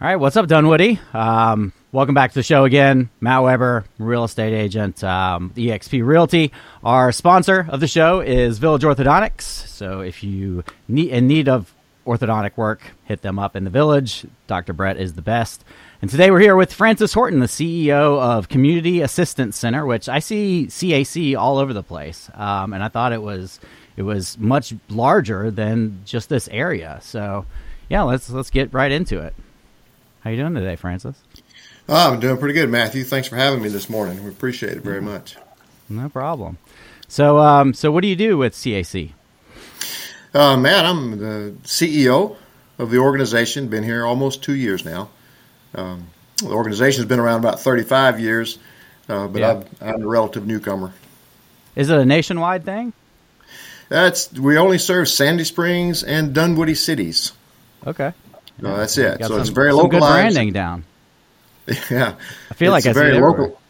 All right, what's up, Dunwoody? Um, welcome back to the show again. Matt Weber, real estate agent, um, EXP Realty. Our sponsor of the show is Village Orthodontics. So if you need in need of orthodontic work, hit them up in the village. Dr. Brett is the best. And today we're here with Francis Horton, the CEO of Community Assistance Center, which I see CAC all over the place. Um, and I thought it was it was much larger than just this area. So yeah, let's let's get right into it. How you doing today, Francis? Oh, I'm doing pretty good, Matthew. Thanks for having me this morning. We appreciate it very much. No problem. So, um, so what do you do with CAC? Uh, Matt, I'm the CEO of the organization. Been here almost two years now. Um, the organization's been around about 35 years, uh, but yeah. I'm a relative newcomer. Is it a nationwide thing? That's we only serve Sandy Springs and Dunwoody cities. Okay. No, that's it. So some, it's very localized. Good branding down. Yeah, I feel like it's I very local.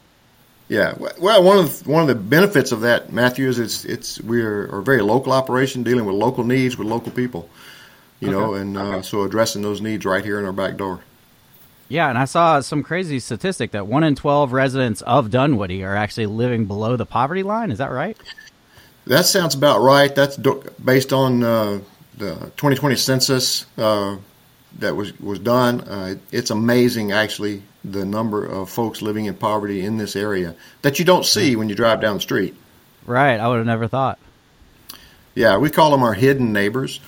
Yeah, well, one of the, one of the benefits of that, Matthew, is it's it's we're a very local operation dealing with local needs with local people, you Okay. know, and uh, so addressing those needs right here in our back door. Yeah, and I saw some crazy statistic that one in twelve residents of Dunwoody are actually living below the poverty line. Is that right? That sounds about right. That's based on uh, the 2020 census uh, that was was done. Uh, it's amazing, actually, the number of folks living in poverty in this area that you don't see when you drive down the street. Right. I would have never thought. Yeah, we call them our hidden neighbors.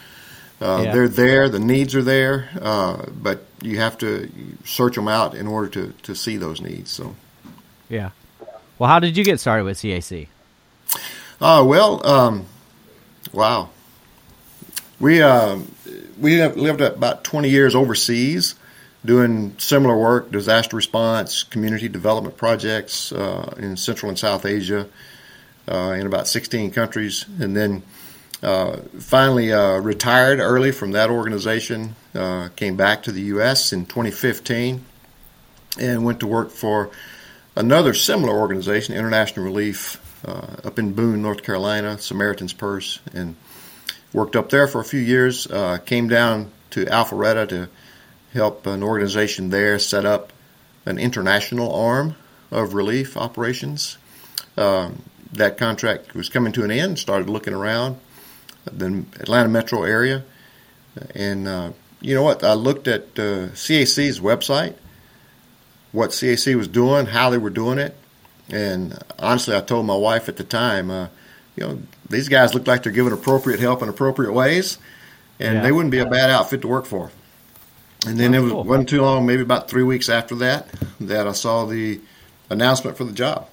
Uh, Yeah. They're there, the needs are there, uh, but you have to search them out in order to, to see those needs. So, Yeah. Well, how did you get started with CAC? uh, well, um, wow, we um, we have lived about twenty years overseas, doing similar work, disaster response, community development projects uh, in Central and South Asia, uh, in about sixteen countries, and then. Uh, finally uh, retired early from that organization, uh, came back to the U.S. in 2015, and went to work for another similar organization, International Relief, uh, up in Boone, North Carolina, Samaritan's Purse, and worked up there for a few years. Uh, came down to Alpharetta to help an organization there set up an international arm of relief operations. Um, that contract was coming to an end. Started looking around the Atlanta metro area. And uh, you know what? I looked at uh, CAC's website, what CAC was doing, how they were doing it. And honestly, I told my wife at the time, uh, you know, these guys look like they're giving appropriate help in appropriate ways, and Yeah. they wouldn't be a bad outfit to work for. And then That's it was, cool. wasn't too long, maybe about three weeks after that, that I saw the announcement for the job.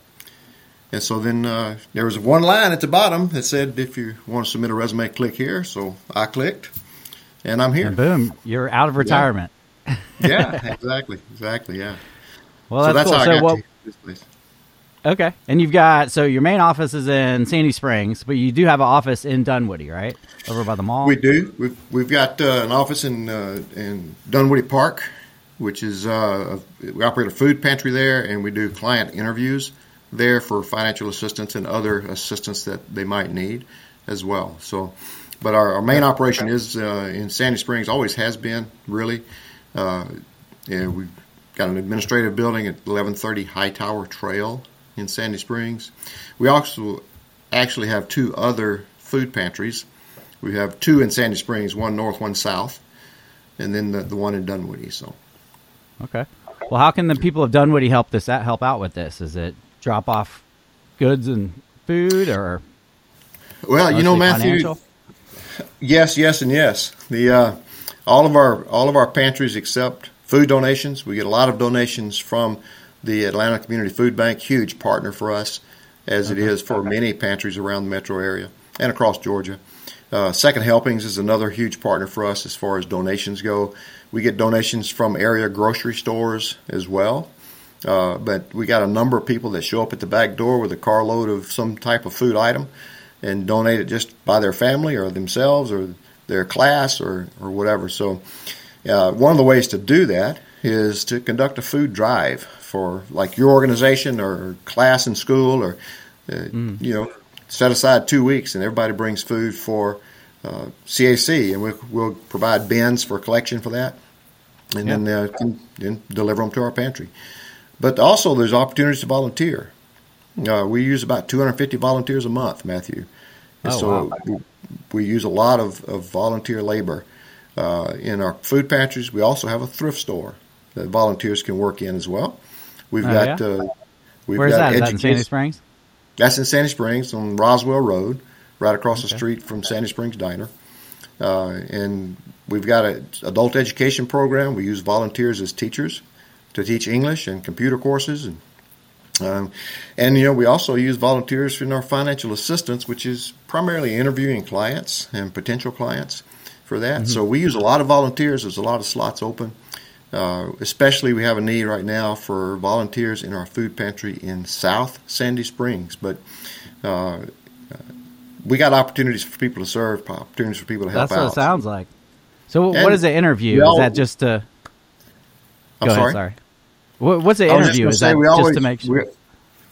And so then uh, there was one line at the bottom that said, if you want to submit a resume, click here. So I clicked, and I'm here. And boom, you're out of retirement. yeah, exactly, exactly, yeah. Well, so that's, that's cool. how I So got what? to this place. Okay, and you've got so your main office is in Sandy Springs, but you do have an office in Dunwoody, right, over by the mall. We do. We've, we've got uh, an office in uh, in Dunwoody Park, which is uh, a- we operate a food pantry there, and we do client interviews there for financial assistance and other assistance that they might need as well. So, but our, our main operation is uh, in Sandy Springs. Always has been really. Uh, yeah, we've got an administrative building at 1130 Hightower Trail in Sandy Springs. We also actually have two other food pantries. We have two in Sandy Springs, one north, one south, and then the, the one in Dunwoody. So, Okay. Well, how can the people of Dunwoody help this out help out with this? Is it drop off goods and food, or well, you know, Matthew. financial? Yes, yes, and yes. The uh, all of our all of our pantries accept food donations. We get a lot of donations from the Atlanta Community Food Bank, huge partner for us, as it is for many pantries around the metro area and across Georgia. Uh, Second Helpings is another huge partner for us as far as donations go. We get donations from area grocery stores as well. Uh, but we got a number of people that show up at the back door with a carload of some type of food item and donate it just by their family or themselves or their class or, or whatever. So, uh, one of the ways to do that is to conduct a food drive for like your organization or class in school or, uh, you know, set aside two weeks and everybody brings food for uh, CAC and we, we'll provide bins for collection for that. and then uh, can, then deliver them to our pantry. But also, there's opportunities to volunteer. Uh, we use about 250 volunteers a month, Matthew. And oh, so wow. we, we, use a lot of, of volunteer labor uh, in our food pantries. We also have a thrift store that volunteers can work in as well. We've oh, got yeah? uh, we've Where's got that? Is that in Sandy Springs? That's in Sandy Springs on Roswell Road, right across Okay. the street from Sandy Springs Diner. Uh, and we've got an adult education program. We use volunteers as teachers to teach English and computer courses, and um, and you know we also use volunteers in our financial assistance, which is primarily interviewing clients and potential clients for that. So we use a lot of volunteers. There's a lot of slots open. Uh, especially, we have a need right now for volunteers in our food pantry in South Sandy Springs. But uh, we got opportunities for people to serve, opportunities for people to help That's what out. it sounds like. So, And what is the interview? we Is that just to? I'm go sorry. ahead. Sorry. What, what's the I was just interview? Is that we just always, to make sure?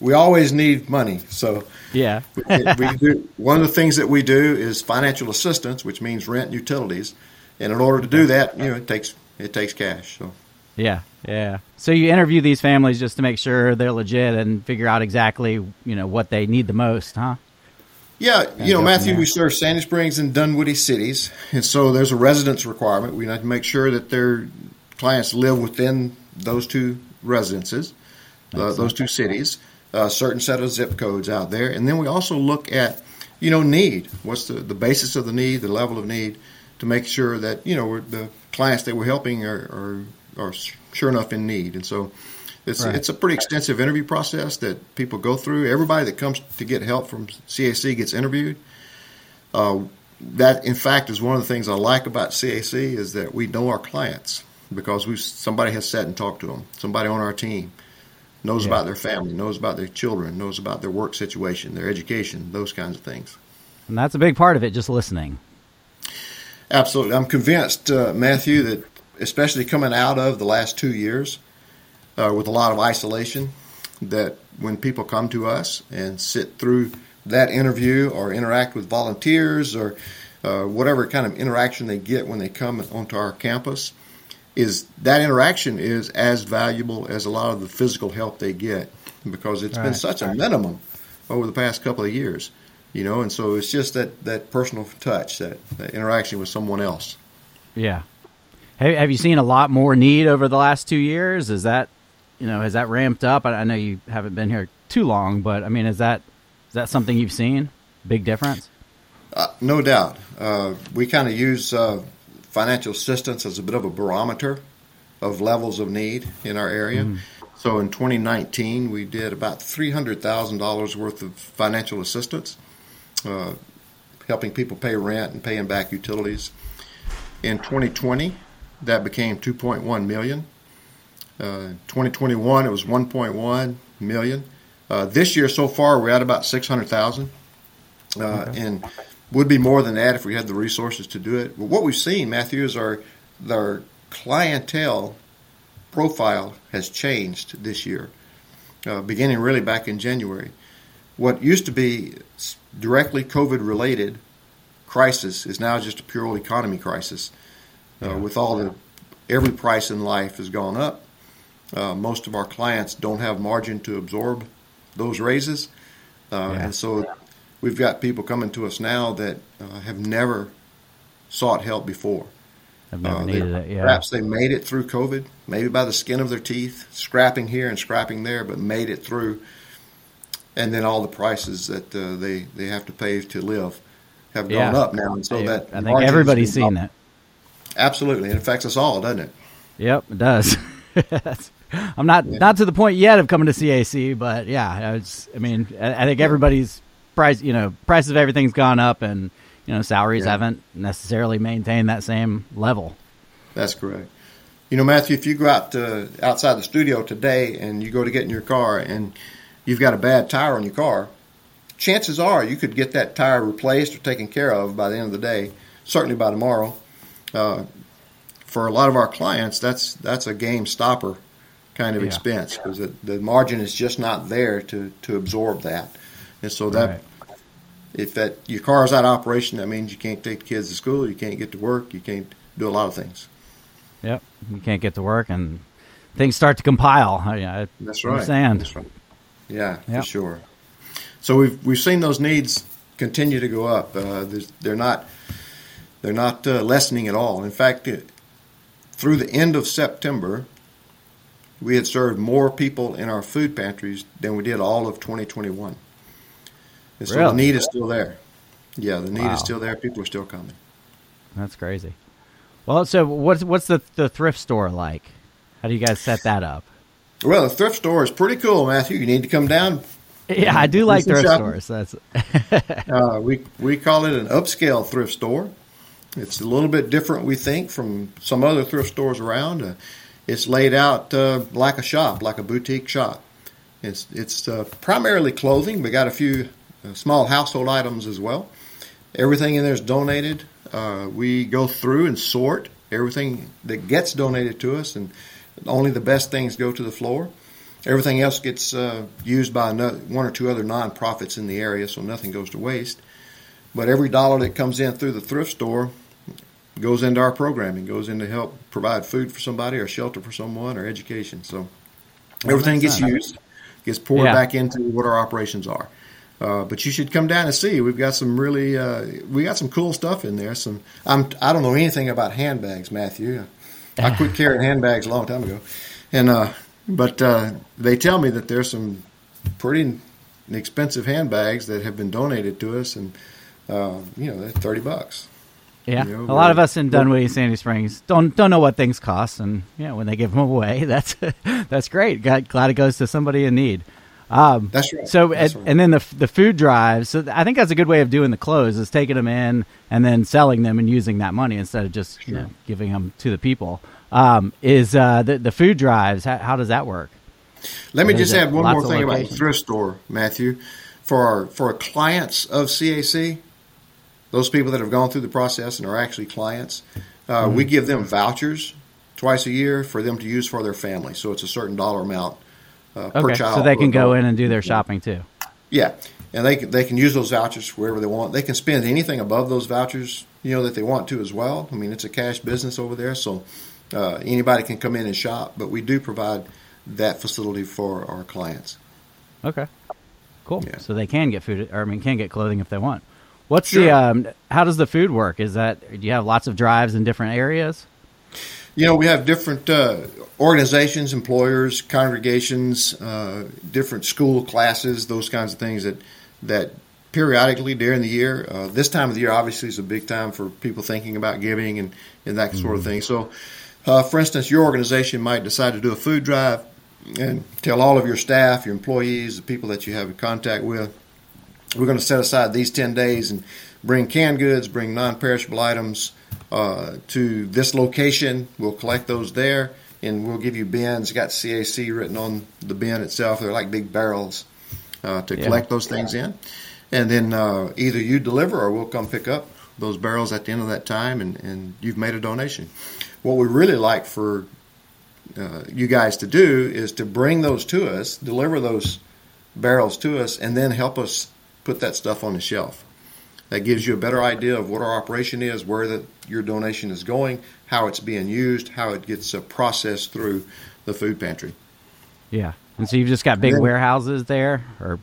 we, we always need money. So Yeah. we do, one of the things that we do is financial assistance, which means rent and utilities. And in order to do that, you know, it takes it takes cash. So Yeah, yeah. So you interview these families just to make sure they're legit and figure out exactly, you know, what they need the most, huh? Yeah, you know, Matthew, we serve Sandy Springs and Dunwoody cities, and so there's a residence requirement. We have to make sure that their clients live within those two residences, uh, those two cities, a certain set of zip codes out there, and then we also look at, you know, need. What's the, the basis of the need, the level of need, to make sure that you know we're, the clients that we're helping are, are are sure enough in need, and so. It's, Right. it's a pretty extensive interview process that people go through. Everybody that comes to get help from CAC gets interviewed. Uh, that, in fact, is one of the things I like about CAC is that we know our clients because we somebody has sat and talked to them. Somebody on our team knows Yeah. about their family, knows about their children, knows about their work situation, their education, those kinds of things. And that's a big part of it, just listening. Absolutely. I'm convinced, uh, Matthew, that especially coming out of the last two years uh, with a lot of isolation, that when people come to us and sit through that interview or interact with volunteers or uh, whatever kind of interaction they get when they come onto our campus, is that interaction is as valuable as a lot of the physical help they get because it's been such a minimum over the past couple of years, you know, and so it's just that, that personal touch, that, that interaction with someone else. Yeah. Have, have you seen a lot more need over the last two years? Is that, you know, has that ramped up? I, I know you haven't been here too long, but I mean, is that is that something you've seen? Big difference? Uh, no doubt. Uh, we kind of use uh, financial assistance as a bit of a barometer of levels of need in our area. So in 2019, we did about $300,000 worth of financial assistance, uh, helping people pay rent and paying back utilities. In 2020, that became 2.1 million. Uh, 2021, it was 1.1 million. Uh, this year so far, we're at about 600,000 uh, and would be more than that if we had the resources to do it. But what we've seen, Matthew, is our our clientele profile has changed this year, uh, beginning really back in January. What used to be directly COVID related crisis is now just a pure economy crisis. Uh, With all the every price in life has gone up. Uh, most of our clients don't have margin to absorb those raises, uh, Yeah. and so we've got people coming to us now that uh, have never sought help before. I've never Uh, they- it. Yeah. Perhaps they made it through COVID, maybe by the skin of their teeth, scrapping here and scrapping there, but made it through. And then all the prices that uh, they they have to pay to live have gone Yeah. up now, and so that I think everybody's seen that. Absolutely, it affects us all, doesn't it? Yep, it does. I'm not not to the point yet of coming to CAC, but yeah, it's, I mean, I, I think everybody's price, you know, price of everything's gone up, and you know, salaries Yeah. haven't necessarily maintained that same level. That's correct. You know, Matthew, if you go out to, outside the studio today and you go to get in your car and you've got a bad tire on your car, chances are you could get that tire replaced or taken care of by the end of the day, certainly by tomorrow. Uh, for a lot of our clients, that's that's a game stopper kind of Yeah. expense because the, the margin is just not there to, to absorb that. And so that Right. if that your car is out of operation, that means you can't take the kids to school, you can't get to work, you can't do a lot of things. Yep. you can't get to work, and things start to compile. I, I That's right. understand. That's right. Yeah, Yep. for sure. So we've we've seen those needs continue to go up. Uh, they're not they're not uh, lessening at all. In fact, it, through the end of September, we had served more people in our food pantries than we did all of 2021. And so Really? the need is still there. Yeah, the need Wow. is still there. People are still coming. That's crazy. Well, so what's what's the the thrift store like? How do you guys set that up? Well, the thrift store is pretty cool, Matthew. You need to come down. Yeah, I do like thrift shopping. stores. That's Uh, we we call it an upscale thrift store. It's a little bit different, we think, from some other thrift stores around. Uh, it's laid out uh, like a shop, like a boutique shop. It's it's uh, primarily clothing. We got a few uh, small household items as well. Everything in there is donated. Uh, we go through and sort everything that gets donated to us, and only the best things go to the floor. Everything else gets uh, used by one or two other nonprofits in the area, so nothing goes to waste. But every dollar that comes in through the thrift store goes into our programming, goes in to help provide food for somebody, or shelter for someone, or education. So everything gets used, gets poured Yeah. back into what our operations are. Uh, but you should come down and see. We've got some really, uh, we got some cool stuff in there. Some, I'm, I don't know anything about handbags, Matthew. I quit carrying handbags a long time ago, and uh, but uh, they tell me that there's some pretty expensive handbags that have been donated to us, and uh, you know, they're thirty bucks. yeah. You know, a lot of us in Dunwoody, Sandy Springs don't don't know what things cost, and yeah, when they give them away, that's that's great. Glad, glad it goes to somebody in need. Um, That's right. So That's and, right. and then the the food drives. So I think that's a good way of doing the clothes is taking them in and then selling them and using that money instead of just you know, giving them to the people. Um, is uh, the the food drives? How, how does that work? Let me just add one more thing about the thrift store, Matthew. For our, for our clients of CAC, those people that have gone through the process and are actually clients, uh, Mm-hmm. we give them vouchers twice a year for them to use for their family. So it's a certain dollar amount uh, per Okay, child. so they can go in and do their shopping too. Yeah, and they can, they can use those vouchers wherever they want. They can spend anything above those vouchers, you know, that they want to as well. I mean, it's a cash business over there, so uh, anybody can come in and shop. But we do provide that facility for our clients. Okay, cool. Yeah. So they can get food, or I mean, can get clothing if they want. What's Sure. the um? How does the food work? Is that do you have lots of drives in different areas? You know, we have different uh, organizations, employers, congregations, uh, different school classes, those kinds of things that that periodically during the year. Uh, this time of the year, obviously, is a big time for people thinking about giving and, and that sort of thing. So, uh, for instance, your organization might decide to do a food drive and tell all of your staff, your employees, the people that you have in contact with, we're going to set aside these 10 days and bring canned goods, bring non perishable items to this location. We'll collect those there and we'll give you bins. Got CAC written on the bin itself. They're like big barrels uh, to Yeah. collect those things in. And then uh, either you deliver or we'll come pick up those barrels at the end of that time and, and you've made a donation. What we really like for uh, you guys to do is to bring those to us, deliver those barrels to us, and then help us put that stuff on the shelf. That gives you a better idea of what our operation is, where the, your donation is going, how it's being used, how it gets uh, processed through the food pantry. Yeah, and so you've just got big then- warehouses there, or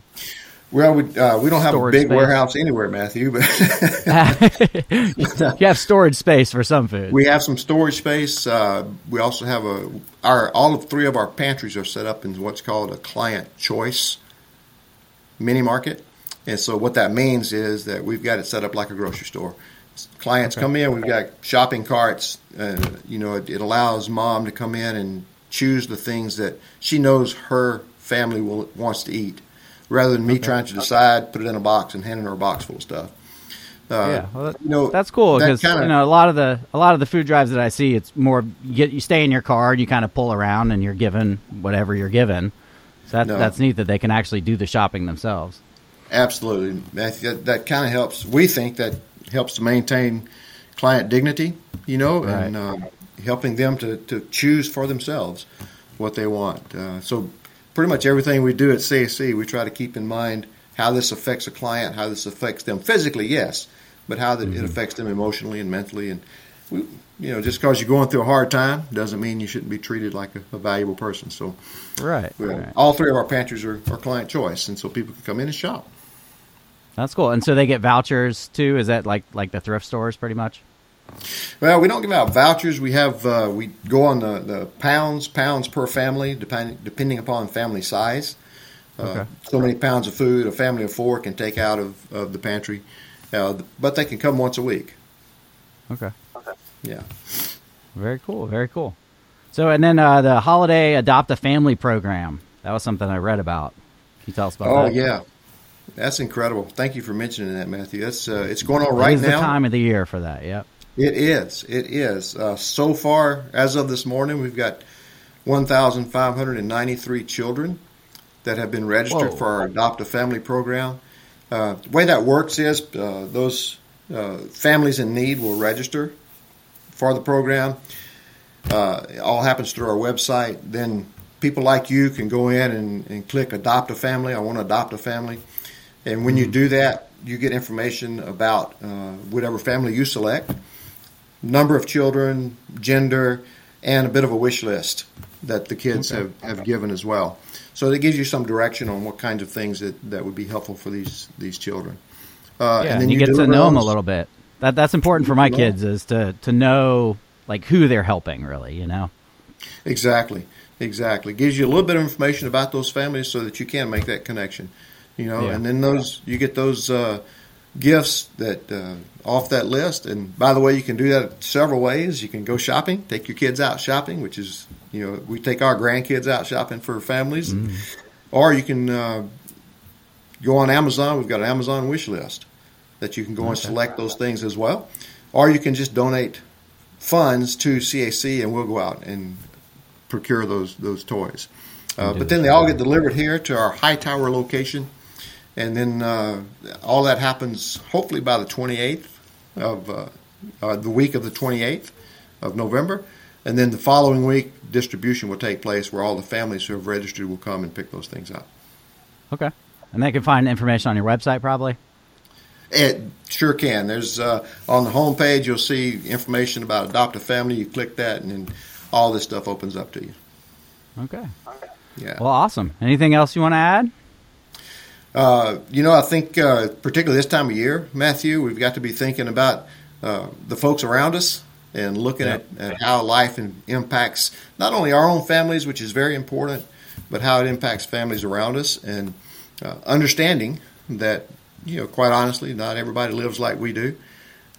Well, we, uh, we don't have a big space. warehouse anywhere, Matthew, but you have storage space for some food. we have some storage space. Uh, we also have a our all of three of our pantries are set up in what's called a client choice mini market, and so what that means is that we've got it set up like a grocery store. Clients come in, we've got shopping carts. Uh, you know, it, it allows mom to come in and choose the things that she knows her family will wants to eat, rather than me trying to decide, put it in a box, and handing her a box full of stuff. Uh, yeah, well, that, you know, that's cool because kinda- you know a lot of the a lot of the food drives that I see, it's more you get you stay in your car and you kind of pull around and you're given whatever you're given. So that's No. that's neat that they can actually do the shopping themselves. Absolutely. That, that, that kind of helps. We think that helps to maintain client dignity, you know, and uh, helping them to, to choose for themselves what they want. Uh, so, pretty much everything we do at CAC, we try to keep in mind how this affects a client, how this affects them physically, yes, but how that it affects them emotionally and mentally. And we, you know, just because you're going through a hard time doesn't mean you shouldn't be treated like a, a valuable person. So, right, right, all three of our pantries are, are client choice, and so people can come in and shop. That's cool. And so they get vouchers too. Is that like like the thrift stores, pretty much? Well, we don't give out vouchers. We have uh, we go on the, the pounds pounds per family, depending depending upon family size. Uh, okay. So many pounds of food a family of four can take out of, of the pantry, uh, but they can come once a week. Okay. Okay. Yeah. Very cool. Very cool. So, and then uh, the holiday adopt a family program. That was something I read about. Can you tell us about oh, that? Oh yeah, that's incredible. Thank you for mentioning that, Matthew. That's uh, it's going on right now. The time of the year for that. Yep. It is. It is. Uh, so far, as of this morning, we've got 1,593 children that have been registered Whoa. for our Adopt a Family program. Uh, the way that works is uh, those uh, families in need will register for the program. Uh, it all happens through our website. Then people like you can go in and, and click Adopt a Family. I want to adopt a family. And when you mm-hmm. do that, you get information about uh, whatever family you select number of children, gender, and a bit of a wish list that the kids okay. have, have given as well. So it gives you some direction on what kinds of things that, that would be helpful for these these children. Uh, yeah, and then you, you get to know them a little bit. That that's important for my kids is to to know like who they're helping really. You know. Exactly. Exactly. Gives you a little bit of information about those families so that you can make that connection. You know, yeah. and then those you get those uh, gifts that uh, off that list. And by the way, you can do that several ways. You can go shopping, take your kids out shopping, which is you know we take our grandkids out shopping for families, mm-hmm. or you can uh, go on Amazon. We've got an Amazon wish list that you can go okay. and select those things as well, or you can just donate funds to CAC and we'll go out and procure those those toys. Uh, but then they all get delivered here to our Hightower location and then uh, all that happens hopefully by the 28th of uh, uh, the week of the 28th of November, and then the following week distribution will take place where all the families who have registered will come and pick those things up. Okay, and they can find information on your website probably. It sure can. There's uh, on the home page you'll see information about adopt a family. You click that, and then all this stuff opens up to you. Okay. Yeah. Well, awesome. Anything else you want to add? Uh, you know, I think uh, particularly this time of year, Matthew, we've got to be thinking about uh, the folks around us and looking at, at, how life in, impacts not only our own families, which is very important, but how it impacts families around us, and uh, understanding that you know, quite honestly, not everybody lives like we do.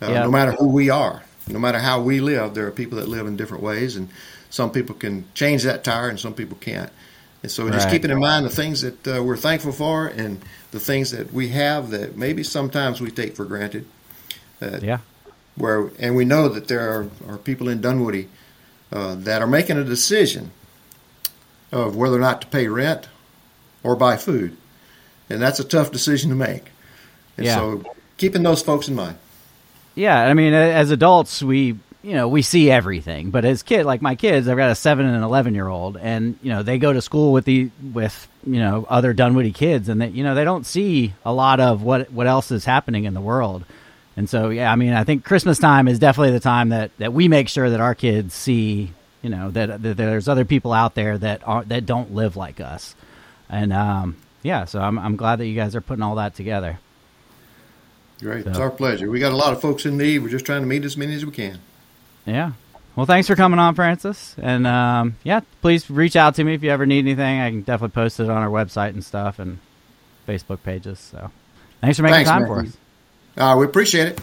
Uh. No matter who we are, no matter how we live, there are people that live in different ways, and some people can change that tire, and some people can't. And so just right. keeping in mind the things that uh, we're thankful for and the things that we have that maybe sometimes we take for granted. yeah. Where and we know that there are, are people in Dunwoody uh, that are making a decision of whether or not to pay rent or buy food, and that's a tough decision to make. And yeah. so keeping those folks in mind. Yeah, I mean, as adults, we you know, we see everything. But as kid, like my kids, I've got a seven and an eleven year old, and you know, they go to school with the with you know other Dunwoody kids, and they you know they don't see a lot of what what else is happening in the world. And so, yeah, I mean, I think Christmas time is definitely the time that, that we make sure that our kids see, you know, that, that there's other people out there that are that don't live like us. And um, yeah, so I'm I'm glad that you guys are putting all that together. Great, so. it's our pleasure. We got a lot of folks in need. We're just trying to meet as many as we can. Yeah. Well, thanks for coming on, Francis. And um, yeah, please reach out to me if you ever need anything. I can definitely post it on our website and stuff and Facebook pages. So thanks for making thanks, time for us. Uh, we appreciate it.